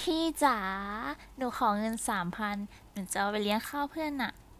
พี่จ๋าหนูขอเงินสามพันหนูจะเอาไปเลี้ยงข้าวเพื่อนอะ